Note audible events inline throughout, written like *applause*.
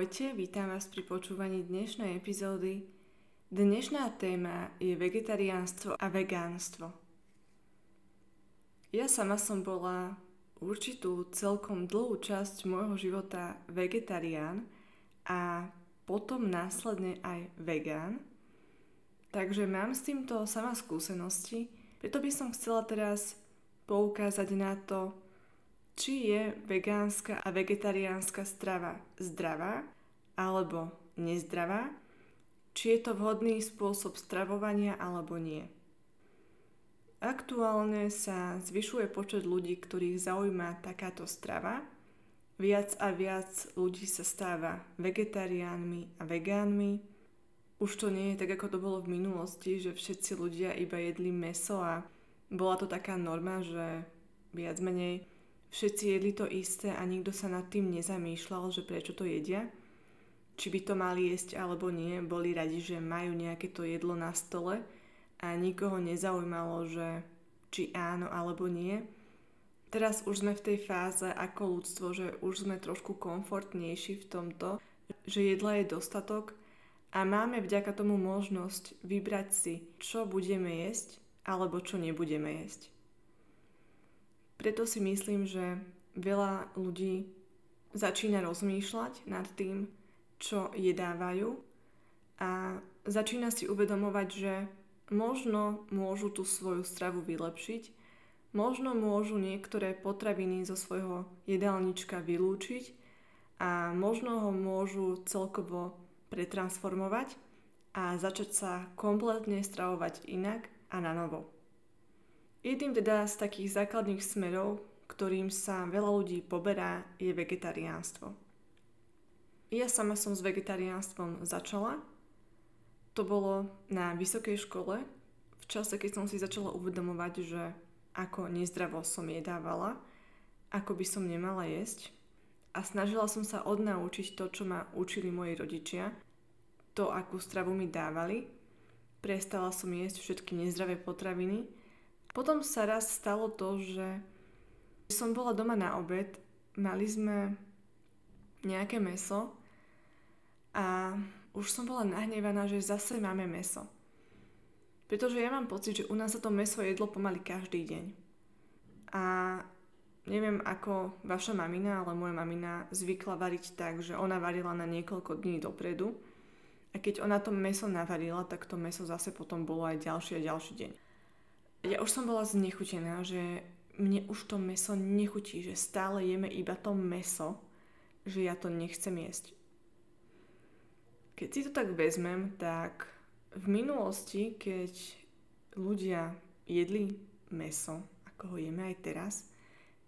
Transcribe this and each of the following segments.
Ahojte, vítam vás pri počúvaní dnešnej epizódy. Dnešná téma je vegetariánstvo a vegánstvo. Ja sama som bola určitú celkom dlhú časť môjho života vegetarián a potom následne aj vegán. Takže mám s týmto sama skúsenosti, preto by som chcela teraz poukázať na to, či je vegánska a vegetariánska strava zdravá alebo nezdravá, či je to vhodný spôsob stravovania alebo nie. Aktuálne sa zvyšuje počet ľudí, ktorých zaujíma takáto strava. Viac a viac ľudí sa stáva vegetariánmi a vegánmi. Už to nie je tak, ako to bolo v minulosti, že všetci ľudia iba jedli meso a bola to taká norma, že viac menej Všetci jedli to isté a nikto sa nad tým nezamýšľal, že prečo to jedia. Či by to mali jesť alebo nie, boli radi, že majú nejaké to jedlo na stole a nikoho nezaujímalo, že či áno alebo nie. Teraz už sme v tej fáze ako ľudstvo, že už sme trošku komfortnejší v tomto, že jedla je dostatok a máme vďaka tomu možnosť vybrať si, čo budeme jesť alebo čo nebudeme jesť. Preto si myslím, že veľa ľudí začína rozmýšľať nad tým, čo jedávajú a začína si uvedomovať, že možno môžu tú svoju stravu vylepšiť, možno môžu niektoré potraviny zo svojho jedálnička vylúčiť a možno ho môžu celkovo pretransformovať a začať sa kompletne stravovať inak a na novo. Jedným teda z takých základných smerov, ktorým sa veľa ľudí poberá, je vegetariánstvo. Ja sama som s vegetariánstvom začala. To bolo na vysokej škole, v čase, keď som si začala uvedomovať, že ako nezdravo som jedávala, ako by som nemala jesť. A snažila som sa odnaučiť to, čo ma učili moji rodičia, to, akú stravu mi dávali. Prestala som jesť všetky nezdravé potraviny, potom sa raz stalo to, že som bola doma na obed, mali sme nejaké meso a už som bola nahnevaná, že zase máme meso. Pretože ja mám pocit, že u nás sa to meso jedlo pomaly každý deň. A neviem ako vaša mamina, ale moja mamina zvykla variť tak, že ona varila na niekoľko dní dopredu a keď ona to meso navarila, tak to meso zase potom bolo aj ďalší a ďalší deň ja už som bola znechutená, že mne už to meso nechutí, že stále jeme iba to meso, že ja to nechcem jesť. Keď si to tak vezmem, tak v minulosti, keď ľudia jedli meso, ako ho jeme aj teraz,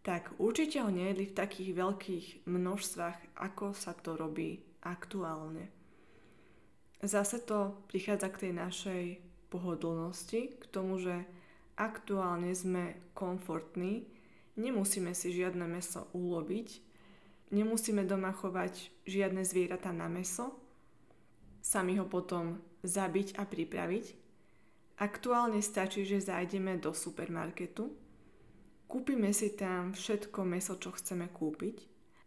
tak určite ho nejedli v takých veľkých množstvách, ako sa to robí aktuálne. Zase to prichádza k tej našej pohodlnosti, k tomu, že aktuálne sme komfortní, nemusíme si žiadne meso ulobiť, nemusíme doma chovať žiadne zvieratá na meso, sami ho potom zabiť a pripraviť. Aktuálne stačí, že zajdeme do supermarketu, kúpime si tam všetko meso, čo chceme kúpiť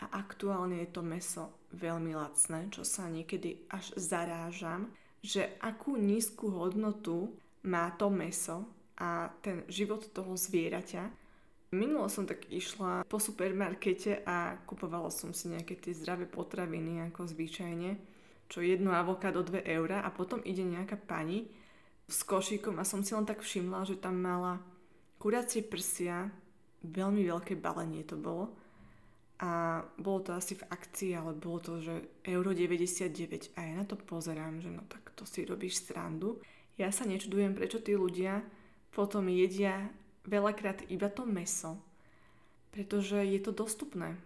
a aktuálne je to meso veľmi lacné, čo sa niekedy až zarážam, že akú nízku hodnotu má to meso a ten život toho zvieraťa. Minulo som tak išla po supermarkete a kupovala som si nejaké tie zdravé potraviny ako zvyčajne, čo jedno avokádo 2 eurá a potom ide nejaká pani s košíkom a som si len tak všimla, že tam mala kuracie prsia, veľmi veľké balenie to bolo a bolo to asi v akcii, ale bolo to, že euro 99 a ja na to pozerám, že no tak to si robíš srandu. Ja sa nečudujem, prečo tí ľudia potom jedia veľakrát iba to meso. pretože je to dostupné.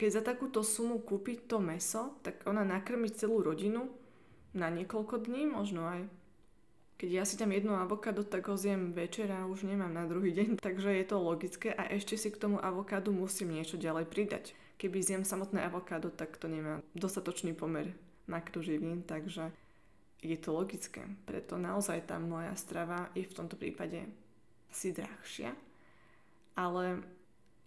Keď za takúto sumu kúpiť to meso, tak ona nakrmi celú rodinu na niekoľko dní, možno aj. Keď ja si tam jedno avokádo, tak ho zjem večera a už nemám na druhý deň, *laughs* takže je to logické a ešte si k tomu avokádu musím niečo ďalej pridať. Keby zjem samotné avokádo, tak to nemá dostatočný pomer makroživín, takže je to logické. Preto naozaj tá moja strava je v tomto prípade si drahšia, ale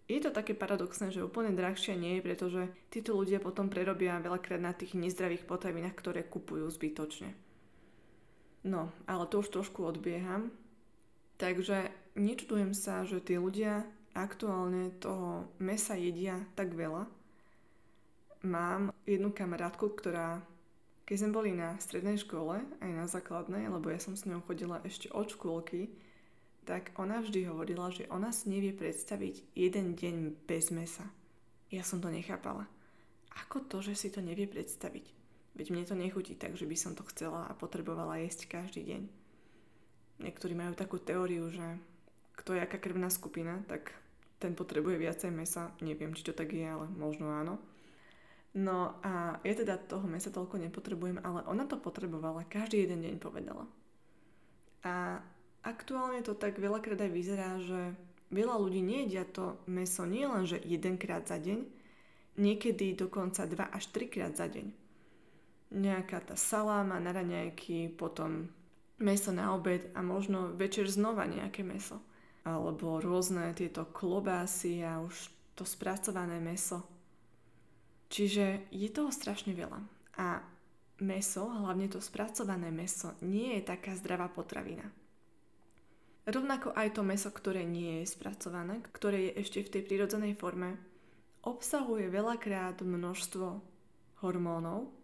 je to také paradoxné, že úplne drahšia nie je, pretože títo ľudia potom prerobia veľakrát na tých nezdravých potravinách, ktoré kupujú zbytočne. No, ale to už trošku odbieham. Takže nečudujem sa, že tí ľudia aktuálne toho mesa jedia tak veľa. Mám jednu kamarátku, ktorá keď sme boli na strednej škole, aj na základnej, lebo ja som s ňou chodila ešte od škôlky, tak ona vždy hovorila, že ona si nevie predstaviť jeden deň bez mesa. Ja som to nechápala. Ako to, že si to nevie predstaviť? Veď mne to nechutí tak, že by som to chcela a potrebovala jesť každý deň. Niektorí majú takú teóriu, že kto je aká krvná skupina, tak ten potrebuje viacej mesa. Neviem, či to tak je, ale možno áno. No a ja teda toho mesa toľko nepotrebujem, ale ona to potrebovala, každý jeden deň povedala. A aktuálne to tak veľakrát aj vyzerá, že veľa ľudí nejedia to meso nie len, že jedenkrát za deň, niekedy dokonca dva až trikrát za deň. Nejaká tá saláma na raňajky, potom meso na obed a možno večer znova nejaké meso. Alebo rôzne tieto klobásy a už to spracované meso. Čiže je toho strašne veľa. A meso, hlavne to spracované meso, nie je taká zdravá potravina. Rovnako aj to meso, ktoré nie je spracované, ktoré je ešte v tej prírodzenej forme, obsahuje veľakrát množstvo hormónov,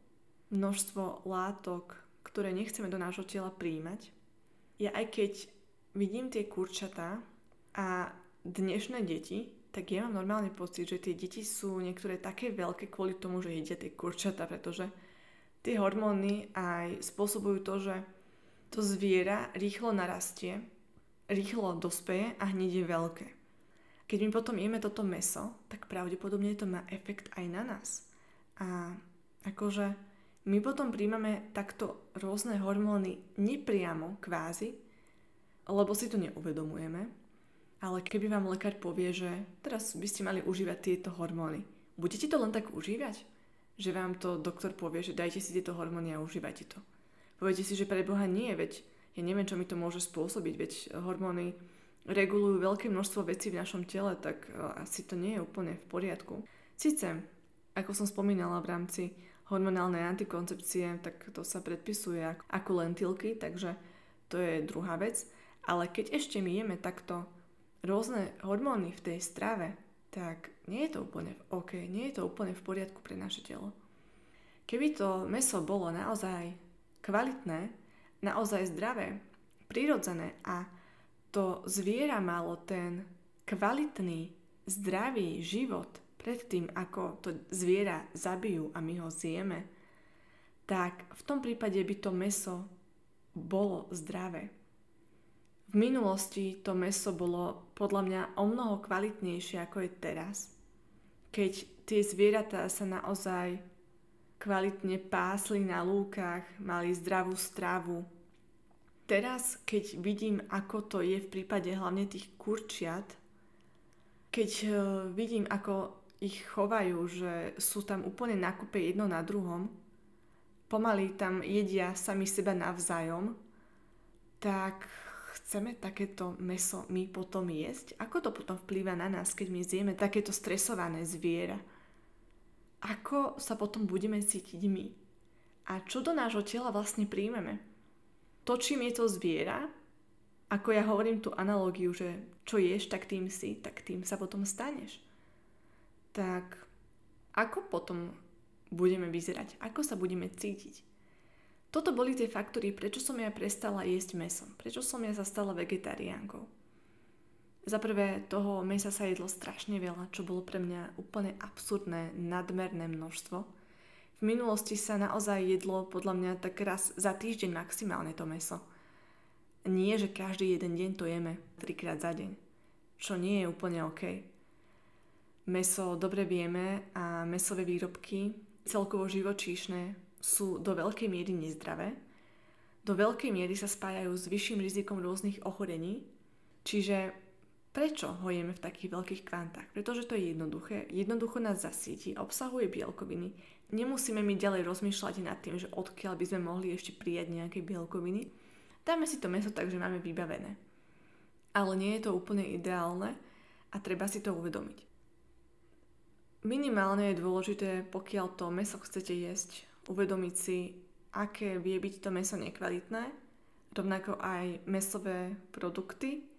množstvo látok, ktoré nechceme do nášho tela príjmať. Ja aj keď vidím tie kurčatá a dnešné deti, tak ja mám normálne pocit, že tie deti sú niektoré také veľké kvôli tomu, že jedia tie kurčatá, pretože tie hormóny aj spôsobujú to, že to zviera rýchlo narastie rýchlo dospeje a hneď je veľké. Keď my potom jeme toto meso, tak pravdepodobne to má efekt aj na nás. A akože my potom príjmame takto rôzne hormóny nepriamo kvázi, lebo si to neuvedomujeme, ale keby vám lekár povie, že teraz by ste mali užívať tieto hormóny, budete to len tak užívať? Že vám to doktor povie, že dajte si tieto hormóny a užívajte to. Poviete si, že pre Boha nie, veď ja neviem, čo mi to môže spôsobiť, veď hormóny regulujú veľké množstvo vecí v našom tele, tak e, asi to nie je úplne v poriadku. Sice, ako som spomínala v rámci hormonálnej antikoncepcie, tak to sa predpisuje ako lentilky, takže to je druhá vec. Ale keď ešte my jeme takto rôzne hormóny v tej strave, tak nie je to úplne OK, nie je to úplne v poriadku pre naše telo. Keby to meso bolo naozaj kvalitné, naozaj zdravé, prirodzené a to zviera malo ten kvalitný, zdravý život predtým, ako to zviera zabijú a my ho zjeme, tak v tom prípade by to meso bolo zdravé. V minulosti to meso bolo podľa mňa o mnoho kvalitnejšie ako je teraz. Keď tie zvieratá sa naozaj kvalitne pásli na lúkach, mali zdravú stravu. Teraz, keď vidím, ako to je v prípade hlavne tých kurčiat, keď uh, vidím, ako ich chovajú, že sú tam úplne nakupe jedno na druhom, pomaly tam jedia sami seba navzájom, tak chceme takéto meso my potom jesť? Ako to potom vplýva na nás, keď my zjeme takéto stresované zviera? ako sa potom budeme cítiť my a čo do nášho tela vlastne príjmeme. To, čím je to zviera, ako ja hovorím tú analogiu, že čo ješ, tak tým si, tak tým sa potom staneš. Tak ako potom budeme vyzerať? Ako sa budeme cítiť? Toto boli tie faktory, prečo som ja prestala jesť meso. Prečo som ja sa stala vegetariánkou. Za prvé, toho mesa sa jedlo strašne veľa, čo bolo pre mňa úplne absurdné, nadmerné množstvo. V minulosti sa naozaj jedlo podľa mňa tak raz za týždeň maximálne to meso. Nie, že každý jeden deň to jeme, trikrát za deň. Čo nie je úplne OK. meso dobre vieme a mesové výrobky, celkovo živočíšne, sú do veľkej miery nezdravé. Do veľkej miery sa spájajú s vyšším rizikom rôznych ochorení, čiže Prečo ho jeme v takých veľkých kvantách? Pretože to je jednoduché, jednoducho nás zasíti, obsahuje bielkoviny. Nemusíme my ďalej rozmýšľať nad tým, že odkiaľ by sme mohli ešte prijať nejaké bielkoviny. Dáme si to meso tak, že máme vybavené. Ale nie je to úplne ideálne a treba si to uvedomiť. Minimálne je dôležité, pokiaľ to meso chcete jesť, uvedomiť si, aké vie byť to meso nekvalitné, rovnako aj mesové produkty,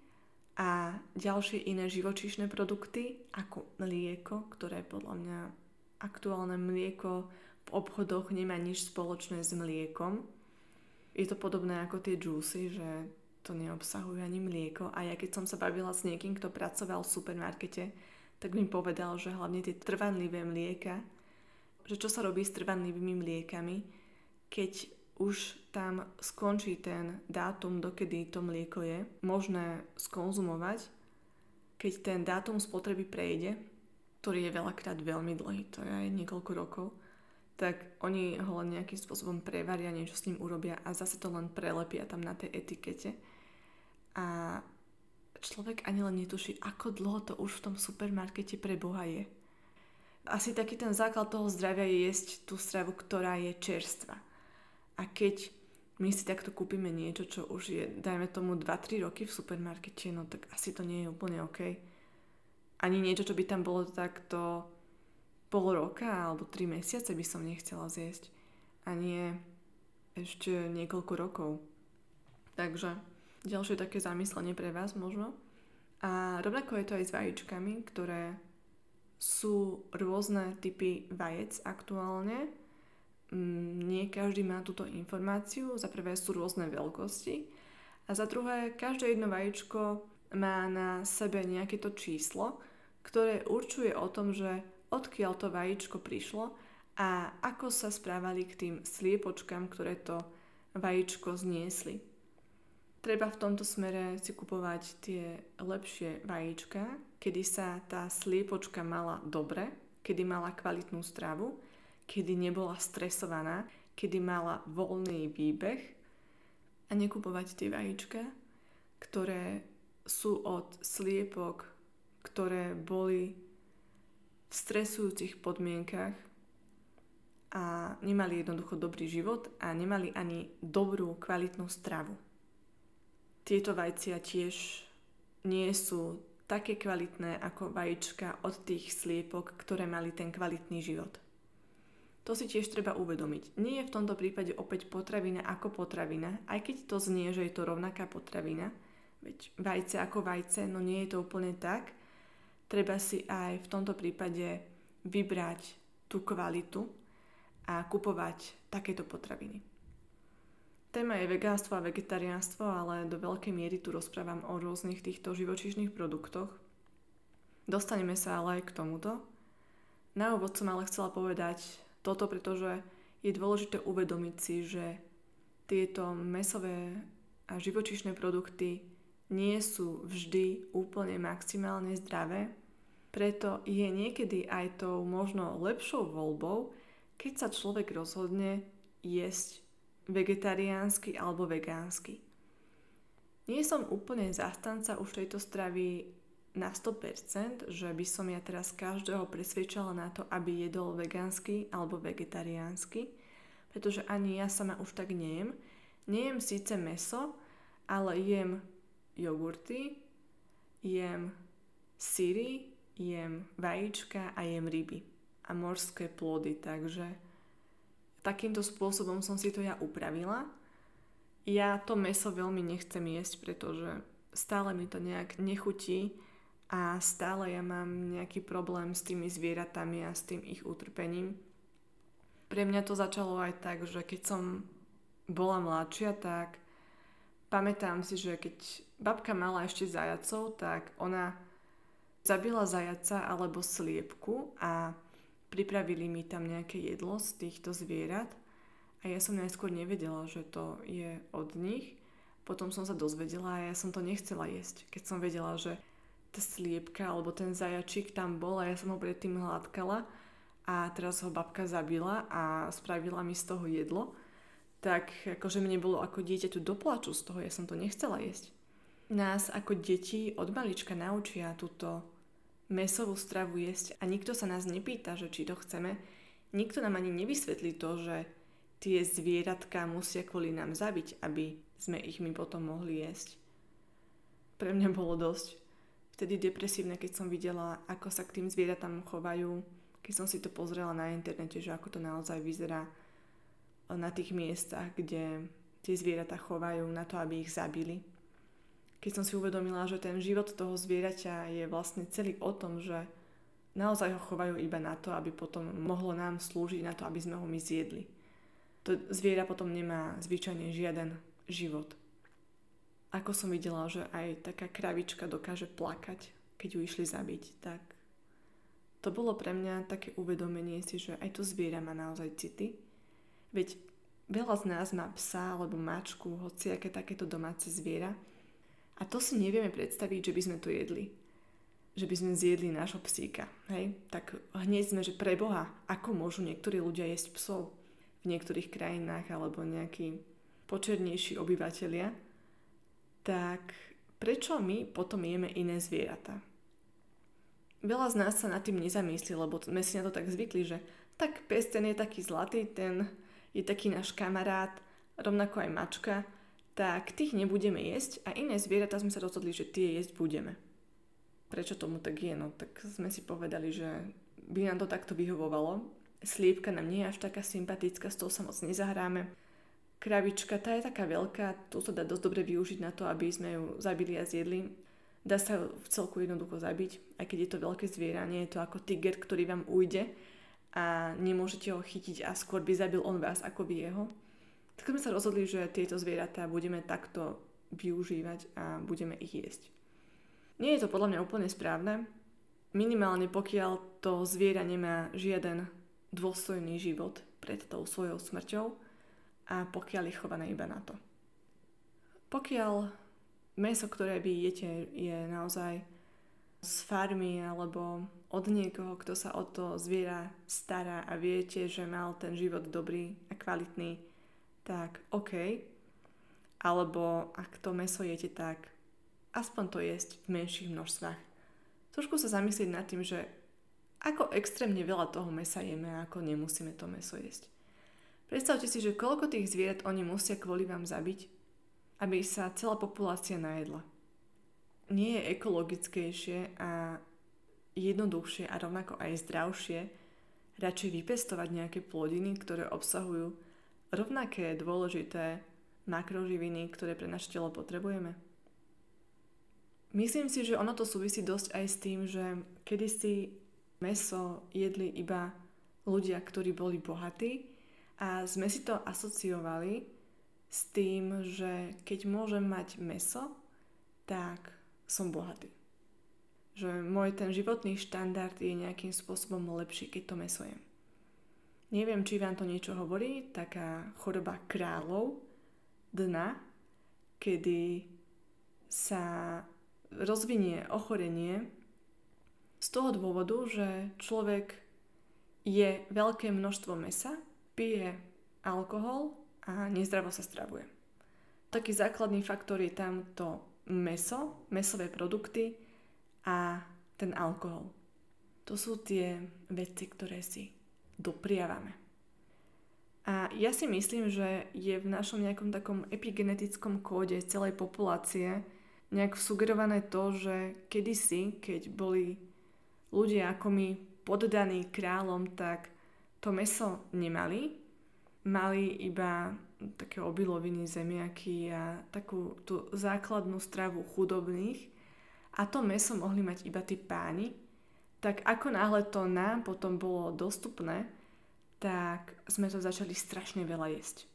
a ďalšie iné živočíšne produkty, ako mlieko, ktoré podľa mňa aktuálne mlieko v obchodoch nemá nič spoločné s mliekom. Je to podobné ako tie džúsy, že to neobsahuje ani mlieko. A ja keď som sa bavila s niekým, kto pracoval v supermarkete, tak mi povedal, že hlavne tie trvanlivé mlieka, že čo sa robí s trvanlivými mliekami, keď už tam skončí ten dátum, dokedy to mlieko je možné skonzumovať, keď ten dátum spotreby prejde, ktorý je veľakrát veľmi dlhý, to je aj niekoľko rokov, tak oni ho len nejakým spôsobom prevaria, niečo s ním urobia a zase to len prelepia tam na tej etikete. A človek ani len netuší, ako dlho to už v tom supermarkete pre Boha je. Asi taký ten základ toho zdravia je jesť tú stravu, ktorá je čerstvá a keď my si takto kúpime niečo, čo už je, dajme tomu 2-3 roky v supermarkete, no tak asi to nie je úplne OK. Ani niečo, čo by tam bolo takto pol roka alebo 3 mesiace by som nechcela zjesť. A nie ešte niekoľko rokov. Takže ďalšie také zamyslenie pre vás možno. A rovnako je to aj s vajíčkami, ktoré sú rôzne typy vajec aktuálne Mm, nie každý má túto informáciu. Za prvé sú rôzne veľkosti a za druhé každé jedno vajíčko má na sebe nejaké to číslo, ktoré určuje o tom, že odkiaľ to vajíčko prišlo a ako sa správali k tým sliepočkám, ktoré to vajíčko zniesli. Treba v tomto smere si kupovať tie lepšie vajíčka, kedy sa tá sliepočka mala dobre, kedy mala kvalitnú stravu kedy nebola stresovaná, kedy mala voľný výbeh a nekupovať tie vajíčka, ktoré sú od sliepok, ktoré boli v stresujúcich podmienkach a nemali jednoducho dobrý život a nemali ani dobrú kvalitnú stravu. Tieto vajcia tiež nie sú také kvalitné ako vajíčka od tých sliepok, ktoré mali ten kvalitný život. To si tiež treba uvedomiť. Nie je v tomto prípade opäť potravina ako potravina, aj keď to znie, že je to rovnaká potravina, veď vajce ako vajce, no nie je to úplne tak. Treba si aj v tomto prípade vybrať tú kvalitu a kupovať takéto potraviny. Téma je vegánstvo a vegetariánstvo, ale do veľkej miery tu rozprávam o rôznych týchto živočíšnych produktoch. Dostaneme sa ale aj k tomuto. Na úvod som ale chcela povedať toto, pretože je dôležité uvedomiť si, že tieto mesové a živočišné produkty nie sú vždy úplne maximálne zdravé, preto je niekedy aj tou možno lepšou voľbou, keď sa človek rozhodne jesť vegetariánsky alebo vegánsky. Nie som úplne zastanca už tejto stravy na 100%, že by som ja teraz každého presvedčala na to, aby jedol vegánsky alebo vegetariánsky, pretože ani ja sama už tak nejem. Nejem síce meso, ale jem jogurty, jem syry, jem vajíčka a jem ryby a morské plody, takže takýmto spôsobom som si to ja upravila. Ja to meso veľmi nechcem jesť, pretože stále mi to nejak nechutí a stále ja mám nejaký problém s tými zvieratami a s tým ich utrpením. Pre mňa to začalo aj tak, že keď som bola mladšia, tak pamätám si, že keď babka mala ešte zajacov, tak ona zabila zajaca alebo sliepku a pripravili mi tam nejaké jedlo z týchto zvierat a ja som najskôr nevedela, že to je od nich. Potom som sa dozvedela a ja som to nechcela jesť, keď som vedela, že tá sliepka alebo ten zajačík tam bol a ja som ho predtým hladkala a teraz ho babka zabila a spravila mi z toho jedlo, tak akože mne bolo ako dieťa tu doplaču z toho, ja som to nechcela jesť. Nás ako deti od malička naučia túto mesovú stravu jesť a nikto sa nás nepýta, že či to chceme. Nikto nám ani nevysvetlí to, že tie zvieratka musia kvôli nám zabiť, aby sme ich my potom mohli jesť. Pre mňa bolo dosť vtedy depresívne, keď som videla, ako sa k tým zvieratám chovajú, keď som si to pozrela na internete, že ako to naozaj vyzerá na tých miestach, kde tie zvieratá chovajú na to, aby ich zabili keď som si uvedomila, že ten život toho zvieraťa je vlastne celý o tom, že naozaj ho chovajú iba na to, aby potom mohlo nám slúžiť na to, aby sme ho my zjedli. To zviera potom nemá zvyčajne žiaden život. Ako som videla, že aj taká kravička dokáže plakať, keď ju išli zabiť, tak to bolo pre mňa také uvedomenie si, že aj to zviera má naozaj city. Veď veľa z nás má psa alebo mačku, hociaké takéto domáce zviera, a to si nevieme predstaviť, že by sme to jedli. Že by sme zjedli nášho psíka. Hej? Tak hneď sme, že pre Boha, ako môžu niektorí ľudia jesť psov v niektorých krajinách alebo nejakí počernejší obyvateľia, tak prečo my potom jeme iné zvieratá? Veľa z nás sa nad tým nezamyslí, lebo sme si na to tak zvykli, že tak pes ten je taký zlatý, ten je taký náš kamarát, rovnako aj mačka, tak tých nebudeme jesť a iné zvieratá sme sa rozhodli, že tie jesť budeme. Prečo tomu tak je? No tak sme si povedali, že by nám to takto vyhovovalo. Sliepka nám nie je až taká sympatická, s tou sa moc nezahráme. Kravička, tá je taká veľká, tu sa dá dosť dobre využiť na to, aby sme ju zabili a zjedli. Dá sa v celku jednoducho zabiť, aj keď je to veľké zviera, nie je to ako tiger, ktorý vám ujde a nemôžete ho chytiť a skôr by zabil on vás ako vy jeho. Tak sme sa rozhodli, že tieto zvieratá budeme takto využívať a budeme ich jesť. Nie je to podľa mňa úplne správne, minimálne pokiaľ to zviera nemá žiaden dôstojný život pred tou svojou smrťou a pokiaľ je chované iba na to. Pokiaľ meso, ktoré vy jete, je naozaj z farmy alebo od niekoho, kto sa o to zviera stará a viete, že mal ten život dobrý a kvalitný, tak OK. Alebo ak to meso jete, tak aspoň to jesť v menších množstvách. Trošku sa zamyslieť nad tým, že ako extrémne veľa toho mesa jeme a ako nemusíme to meso jesť. Predstavte si, že koľko tých zvierat oni musia kvôli vám zabiť, aby sa celá populácia najedla. Nie je ekologickejšie a jednoduchšie a rovnako aj zdravšie radšej vypestovať nejaké plodiny, ktoré obsahujú rovnaké dôležité makroživiny, ktoré pre naše telo potrebujeme? Myslím si, že ono to súvisí dosť aj s tým, že kedysi meso jedli iba ľudia, ktorí boli bohatí a sme si to asociovali s tým, že keď môžem mať meso, tak som bohatý. Že môj ten životný štandard je nejakým spôsobom lepší, keď to meso jem. Neviem, či vám to niečo hovorí, taká choroba kráľov dna, kedy sa rozvinie ochorenie z toho dôvodu, že človek je veľké množstvo mesa, pije alkohol a nezdravo sa stravuje. Taký základný faktor je tam to meso, mesové produkty a ten alkohol. To sú tie veci, ktoré si dopriavame. A ja si myslím, že je v našom nejakom takom epigenetickom kóde celej populácie nejak sugerované to, že kedysi, keď boli ľudia ako my poddaní kráľom, tak to meso nemali. Mali iba také obiloviny, zemiaky a takú tú základnú stravu chudobných. A to meso mohli mať iba tí páni, tak ako náhle to nám potom bolo dostupné, tak sme to začali strašne veľa jesť.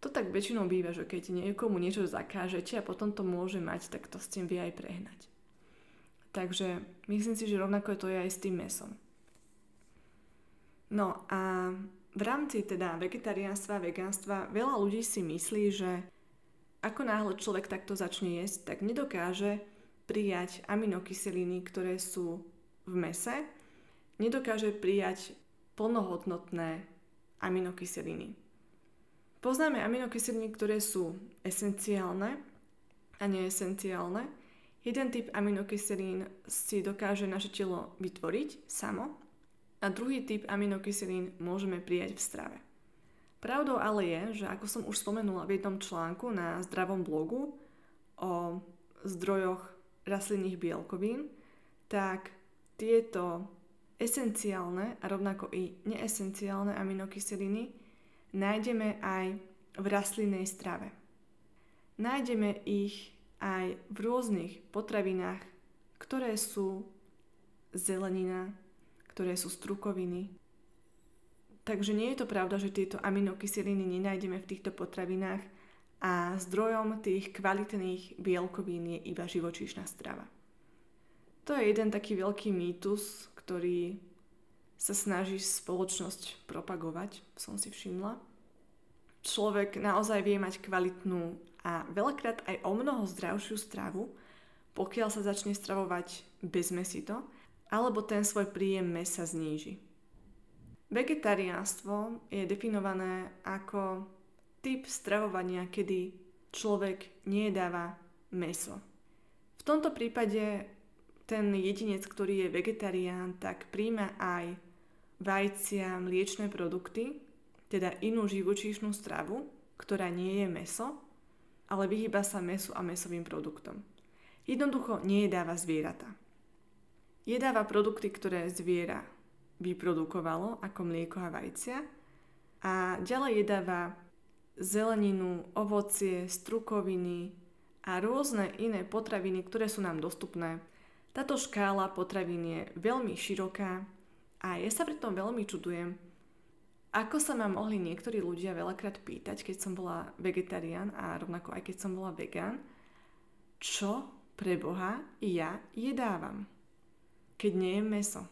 To tak väčšinou býva, že keď niekomu niečo zakážete a potom to môže mať, tak to s tým vie aj prehnať. Takže myslím si, že rovnako to je aj s tým mesom. No a v rámci teda vegetariánstva vegánstva veľa ľudí si myslí, že ako náhle človek takto začne jesť, tak nedokáže prijať aminokyseliny, ktoré sú v mese, nedokáže prijať plnohodnotné aminokyseliny. Poznáme aminokyseliny, ktoré sú esenciálne a neesenciálne. Jeden typ aminokyselín si dokáže naše telo vytvoriť samo a druhý typ aminokyselín môžeme prijať v strave. Pravdou ale je, že ako som už spomenula v jednom článku na zdravom blogu o zdrojoch rastlinných bielkovín, tak tieto esenciálne a rovnako i neesenciálne aminokyseliny nájdeme aj v rastlinnej strave. Nájdeme ich aj v rôznych potravinách, ktoré sú zelenina, ktoré sú strukoviny. Takže nie je to pravda, že tieto aminokyseliny nenájdeme v týchto potravinách a zdrojom tých kvalitných bielkovín je iba živočíšna strava. To je jeden taký veľký mýtus, ktorý sa snaží spoločnosť propagovať, som si všimla. Človek naozaj vie mať kvalitnú a veľakrát aj o mnoho zdravšiu stravu, pokiaľ sa začne stravovať bezmesito, alebo ten svoj príjem mesa zníži. Vegetariánstvo je definované ako typ stravovania, kedy človek nejedáva meso. V tomto prípade ten jedinec, ktorý je vegetarián, tak príjma aj vajcia, mliečne produkty, teda inú živočíšnu stravu, ktorá nie je meso, ale vyhýba sa mesu a mesovým produktom. Jednoducho nejedáva zvieratá. Jedáva produkty, ktoré zviera vyprodukovalo, ako mlieko a vajcia, a ďalej jedáva zeleninu, ovocie, strukoviny a rôzne iné potraviny, ktoré sú nám dostupné. Táto škála potravín je veľmi široká a ja sa pri tom veľmi čudujem, ako sa ma mohli niektorí ľudia veľakrát pýtať, keď som bola vegetarián a rovnako aj keď som bola vegán, čo pre Boha ja jedávam, keď nejem meso.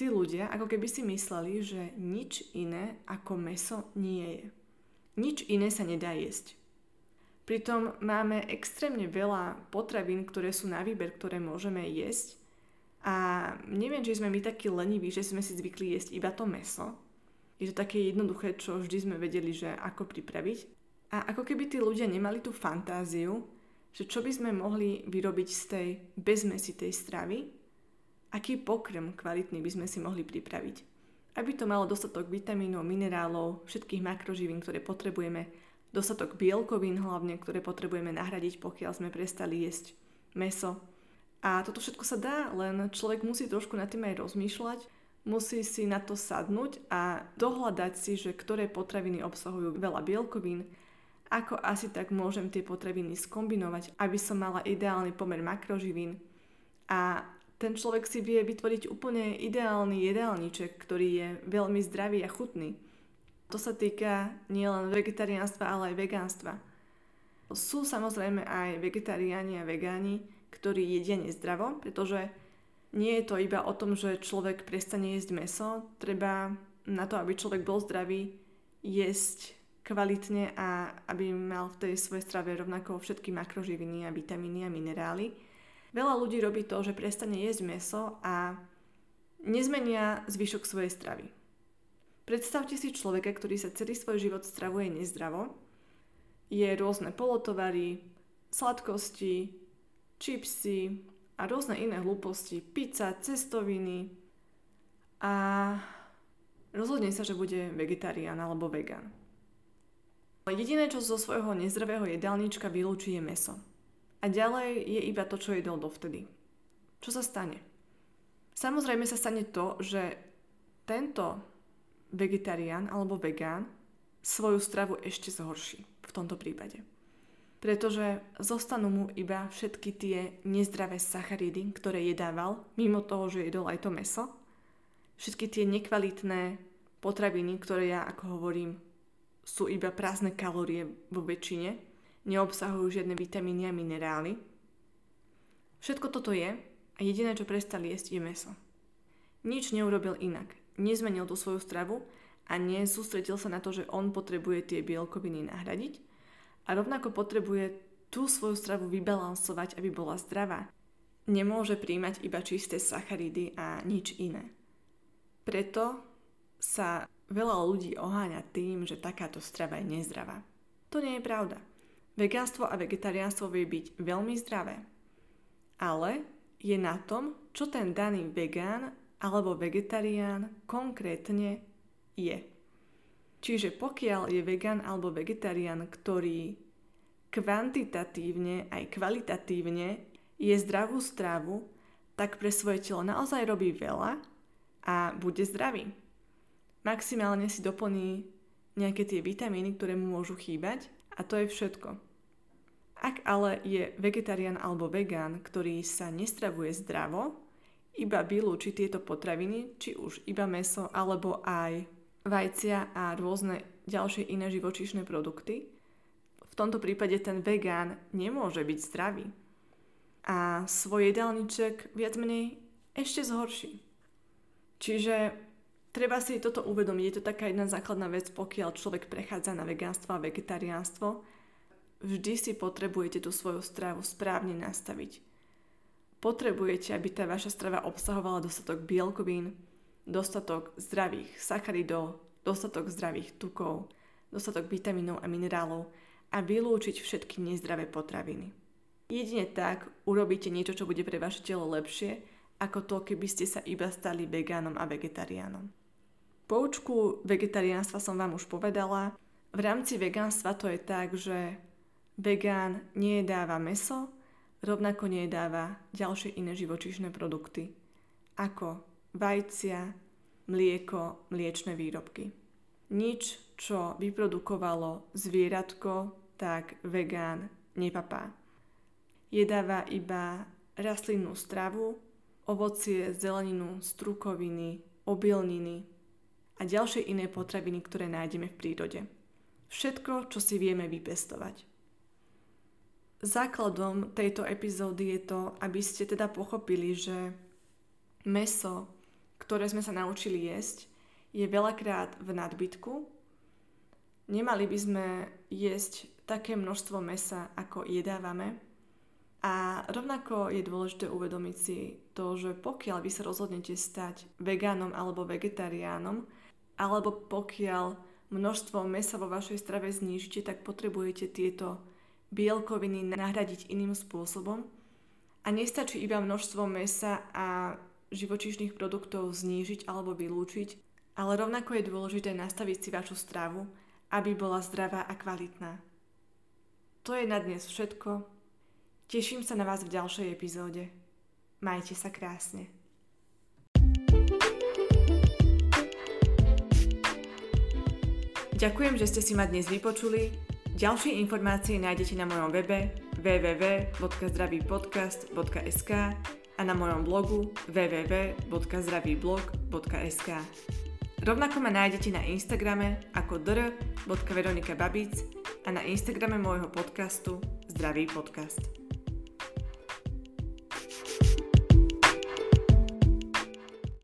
Tí ľudia ako keby si mysleli, že nič iné ako meso nie je. Nič iné sa nedá jesť. Pritom máme extrémne veľa potravín, ktoré sú na výber, ktoré môžeme jesť a neviem, či sme my takí leniví, že sme si zvykli jesť iba to meso. Je to také jednoduché, čo vždy sme vedeli, že ako pripraviť. A ako keby tí ľudia nemali tú fantáziu, že čo by sme mohli vyrobiť z tej bezmesitej stravy, aký pokrm kvalitný by sme si mohli pripraviť. Aby to malo dostatok vitamínov, minerálov, všetkých makroživín, ktoré potrebujeme, dostatok bielkovín hlavne, ktoré potrebujeme nahradiť, pokiaľ sme prestali jesť meso, a toto všetko sa dá, len človek musí trošku nad tým aj rozmýšľať, musí si na to sadnúť a dohľadať si, že ktoré potraviny obsahujú veľa bielkovín, ako asi tak môžem tie potraviny skombinovať, aby som mala ideálny pomer makroživín. A ten človek si vie vytvoriť úplne ideálny jedálniček, ktorý je veľmi zdravý a chutný. To sa týka nielen vegetariánstva, ale aj vegánstva. Sú samozrejme aj vegetariáni a vegáni, ktorí jedia nezdravo, pretože nie je to iba o tom, že človek prestane jesť meso, treba na to, aby človek bol zdravý, jesť kvalitne a aby mal v tej svojej strave rovnako všetky makroživiny a vitamíny a minerály. Veľa ľudí robí to, že prestane jesť meso a nezmenia zvyšok svojej stravy. Predstavte si človeka, ktorý sa celý svoj život stravuje nezdravo, je rôzne polotovary, sladkosti, čipsy a rôzne iné hlúposti, pizza, cestoviny a rozhodne sa, že bude vegetarián alebo vegan. Jediné, čo zo svojho nezdravého jedálnička vylúči je meso. A ďalej je iba to, čo jedol dovtedy. Čo sa stane? Samozrejme sa stane to, že tento vegetarián alebo vegán svoju stravu ešte zhorší v tomto prípade pretože zostanú mu iba všetky tie nezdravé sacharidy, ktoré jedával, mimo toho, že jedol aj to meso. Všetky tie nekvalitné potraviny, ktoré ja, ako hovorím, sú iba prázdne kalórie vo väčšine, neobsahujú žiadne vitamíny a minerály. Všetko toto je a jediné, čo prestal jesť, je meso. Nič neurobil inak. Nezmenil tú svoju stravu a nesústredil sa na to, že on potrebuje tie bielkoviny nahradiť, a rovnako potrebuje tú svoju stravu vybalansovať, aby bola zdravá. Nemôže príjmať iba čisté sacharidy a nič iné. Preto sa veľa ľudí oháňa tým, že takáto strava je nezdravá. To nie je pravda. Vegánstvo a vegetariánstvo vie byť veľmi zdravé. Ale je na tom, čo ten daný vegán alebo vegetarián konkrétne je. Čiže pokiaľ je vegán alebo vegetarián, ktorý kvantitatívne aj kvalitatívne je zdravú stravu, tak pre svoje telo naozaj robí veľa a bude zdravý. Maximálne si doplní nejaké tie vitamíny, ktoré mu môžu chýbať a to je všetko. Ak ale je vegetarián alebo vegán, ktorý sa nestravuje zdravo, iba vylúči tieto potraviny, či už iba meso alebo aj vajcia a rôzne ďalšie iné živočíšne produkty, v tomto prípade ten vegán nemôže byť zdravý. A svoj jedálniček viac menej ešte zhorší. Čiže treba si toto uvedomiť. Je to taká jedna základná vec, pokiaľ človek prechádza na vegánstvo a vegetariánstvo. Vždy si potrebujete tú svoju stravu správne nastaviť. Potrebujete, aby tá vaša strava obsahovala dostatok bielkovín, dostatok zdravých sacharidov, dostatok zdravých tukov, dostatok vitamínov a minerálov a vylúčiť všetky nezdravé potraviny. Jedine tak urobíte niečo, čo bude pre vaše telo lepšie, ako to, keby ste sa iba stali vegánom a vegetariánom. Poučku vegetariánstva som vám už povedala. V rámci vegánstva to je tak, že vegán nejedáva meso, rovnako nejedáva ďalšie iné živočíšne produkty, ako vajcia, mlieko, mliečne výrobky. Nič, čo vyprodukovalo zvieratko, tak vegán nepapá. Jedáva iba rastlinnú stravu, ovocie, zeleninu, strukoviny, obilniny a ďalšie iné potraviny, ktoré nájdeme v prírode. Všetko, čo si vieme vypestovať. Základom tejto epizódy je to, aby ste teda pochopili, že meso, ktoré sme sa naučili jesť, je veľakrát v nadbytku. Nemali by sme jesť také množstvo mesa, ako jedávame. A rovnako je dôležité uvedomiť si to, že pokiaľ vy sa rozhodnete stať vegánom alebo vegetariánom, alebo pokiaľ množstvo mesa vo vašej strave znížite, tak potrebujete tieto bielkoviny nahradiť iným spôsobom. A nestačí iba množstvo mesa a živočíšnych produktov znížiť alebo vylúčiť, ale rovnako je dôležité nastaviť si vašu stravu, aby bola zdravá a kvalitná. To je na dnes všetko. Teším sa na vás v ďalšej epizóde. Majte sa krásne. Ďakujem, že ste si ma dnes vypočuli. Ďalšie informácie nájdete na mojom webe www.zdravýpodcast.sk a na mojom blogu www.zdravýblog.sk. Rovnako ma nájdete na Instagrame ako dr.veronikababic a na Instagrame môjho podcastu Zdravý podcast.